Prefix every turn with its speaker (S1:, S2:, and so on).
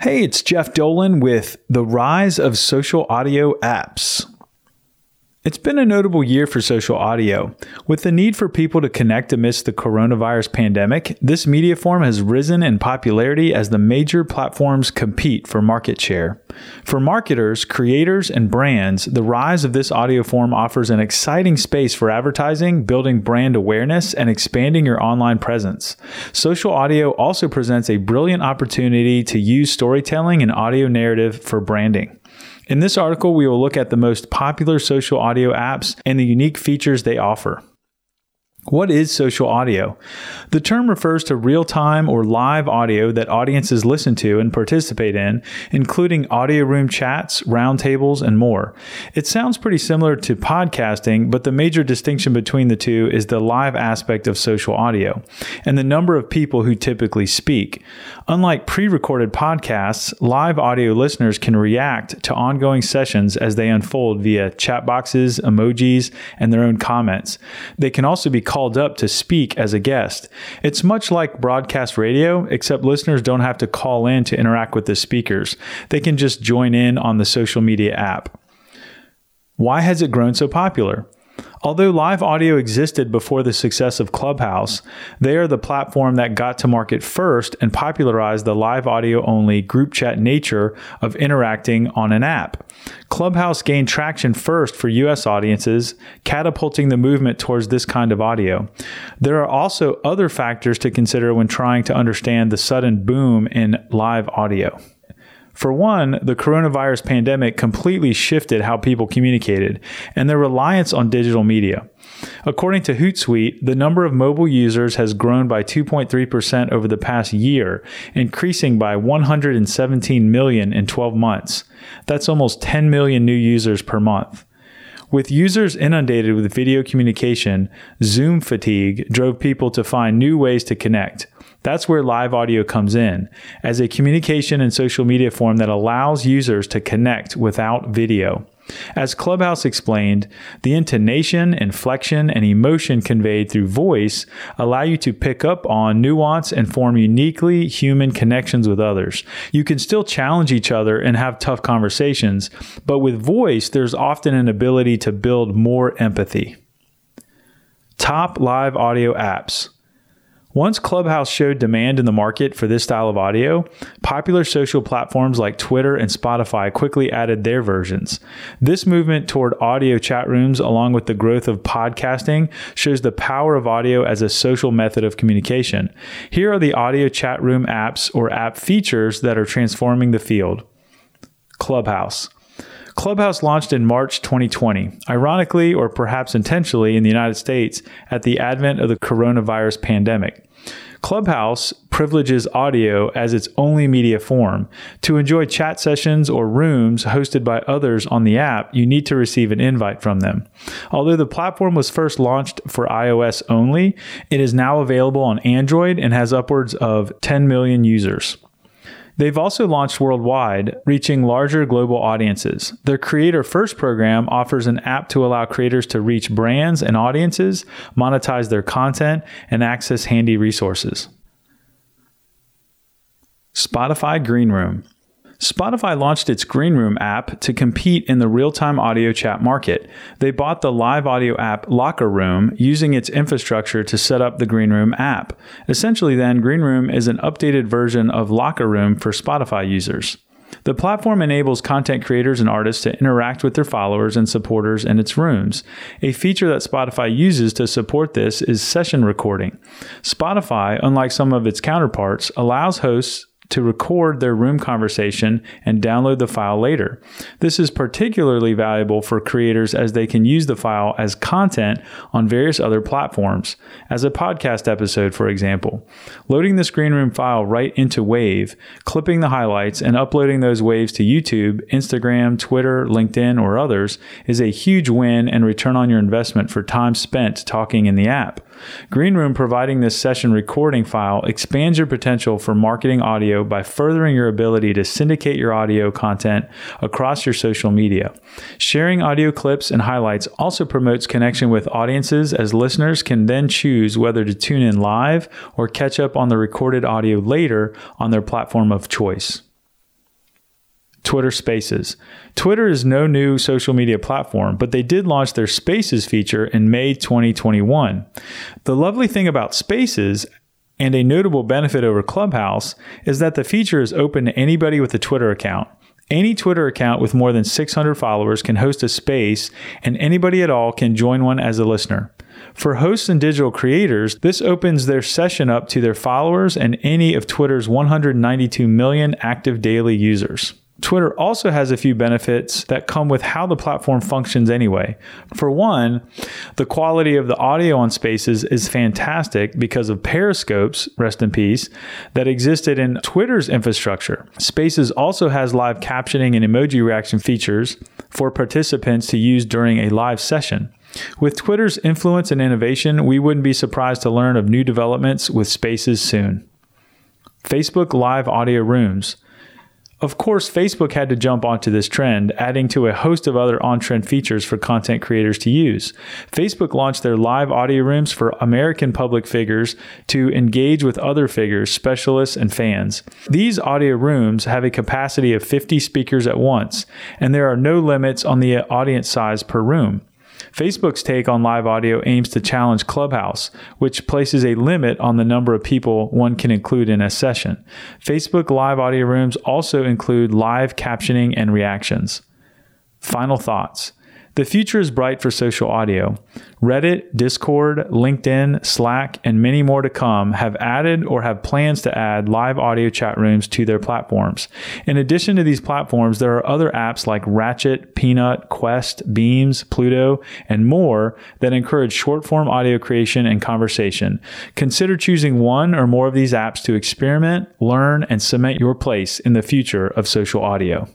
S1: Hey, it's Jeff Dolan with The Rise of Social Audio Apps. It's been a notable year for social audio. With the need for people to connect amidst the coronavirus pandemic, this media form has risen in popularity as the major platforms compete for market share. For marketers, creators, and brands, the rise of this audio form offers an exciting space for advertising, building brand awareness, and expanding your online presence. Social audio also presents a brilliant opportunity to use storytelling and audio narrative for branding. In this article, we will look at the most popular social audio apps and the unique features they offer. What is social audio? The term refers to real time or live audio that audiences listen to and participate in, including audio room chats, roundtables, and more. It sounds pretty similar to podcasting, but the major distinction between the two is the live aspect of social audio and the number of people who typically speak. Unlike pre recorded podcasts, live audio listeners can react to ongoing sessions as they unfold via chat boxes, emojis, and their own comments. They can also be called called up to speak as a guest. It's much like broadcast radio, except listeners don't have to call in to interact with the speakers. They can just join in on the social media app. Why has it grown so popular? Although live audio existed before the success of Clubhouse, they are the platform that got to market first and popularized the live audio only group chat nature of interacting on an app. Clubhouse gained traction first for US audiences, catapulting the movement towards this kind of audio. There are also other factors to consider when trying to understand the sudden boom in live audio. For one, the coronavirus pandemic completely shifted how people communicated and their reliance on digital media. According to Hootsuite, the number of mobile users has grown by 2.3% over the past year, increasing by 117 million in 12 months. That's almost 10 million new users per month. With users inundated with video communication, Zoom fatigue drove people to find new ways to connect. That's where live audio comes in as a communication and social media form that allows users to connect without video. As Clubhouse explained, the intonation, inflection, and emotion conveyed through voice allow you to pick up on nuance and form uniquely human connections with others. You can still challenge each other and have tough conversations, but with voice, there's often an ability to build more empathy. Top live audio apps. Once Clubhouse showed demand in the market for this style of audio, popular social platforms like Twitter and Spotify quickly added their versions. This movement toward audio chat rooms, along with the growth of podcasting, shows the power of audio as a social method of communication. Here are the audio chat room apps or app features that are transforming the field Clubhouse. Clubhouse launched in March 2020, ironically or perhaps intentionally in the United States at the advent of the coronavirus pandemic. Clubhouse privileges audio as its only media form. To enjoy chat sessions or rooms hosted by others on the app, you need to receive an invite from them. Although the platform was first launched for iOS only, it is now available on Android and has upwards of 10 million users. They've also launched worldwide, reaching larger global audiences. Their Creator First program offers an app to allow creators to reach brands and audiences, monetize their content, and access handy resources. Spotify Green Room. Spotify launched its Green Room app to compete in the real time audio chat market. They bought the live audio app Locker Room, using its infrastructure to set up the Green Room app. Essentially, then, Green Room is an updated version of Locker Room for Spotify users. The platform enables content creators and artists to interact with their followers and supporters in its rooms. A feature that Spotify uses to support this is session recording. Spotify, unlike some of its counterparts, allows hosts to record their room conversation and download the file later. This is particularly valuable for creators as they can use the file as content on various other platforms, as a podcast episode, for example. Loading the screen room file right into Wavve, clipping the highlights, and uploading those waves to YouTube, Instagram, Twitter, LinkedIn, or others is a huge win and return on your investment for time spent talking in the app. Greenroom providing this session recording file expands your potential for marketing audio by furthering your ability to syndicate your audio content across your social media. Sharing audio clips and highlights also promotes connection with audiences as listeners can then choose whether to tune in live or catch up on the recorded audio later on their platform of choice. Twitter Spaces. Twitter is no new social media platform, but they did launch their Spaces feature in May 2021. The lovely thing about Spaces and a notable benefit over Clubhouse is that the feature is open to anybody with a Twitter account. Any Twitter account with more than 600 followers can host a space, and anybody at all can join one as a listener. For hosts and digital creators, this opens their session up to their followers and any of Twitter's 192 million active daily users. Twitter also has a few benefits that come with how the platform functions anyway. For one, the quality of the audio on Spaces is fantastic because of Periscope's, rest in peace, that existed in Twitter's infrastructure. Spaces also has live captioning and emoji reaction features for participants to use during a live session. With Twitter's influence and innovation, we wouldn't be surprised to learn of new developments with Spaces soon. Facebook Live Audio Rooms. Of course, Facebook had to jump onto this trend, adding to a host of other on trend features for content creators to use. Facebook launched their live audio rooms for American public figures to engage with other figures, specialists, and fans. These audio rooms have a capacity of 50 speakers at once, and there are no limits on the audience size per room. Facebook's take on live audio aims to challenge Clubhouse, which places a limit on the number of people one can include in a session. Facebook live audio rooms also include live captioning and reactions. Final thoughts. The future is bright for social audio. Reddit, Discord, LinkedIn, Slack, and many more to come have added or have plans to add live audio chat rooms to their platforms. In addition to these platforms, there are other apps like Racket, Peanut, Quest, Beams, Pluto, and more that encourage short form audio creation and conversation. Consider choosing one or more of these apps to experiment, learn, and cement your place in the future of social audio.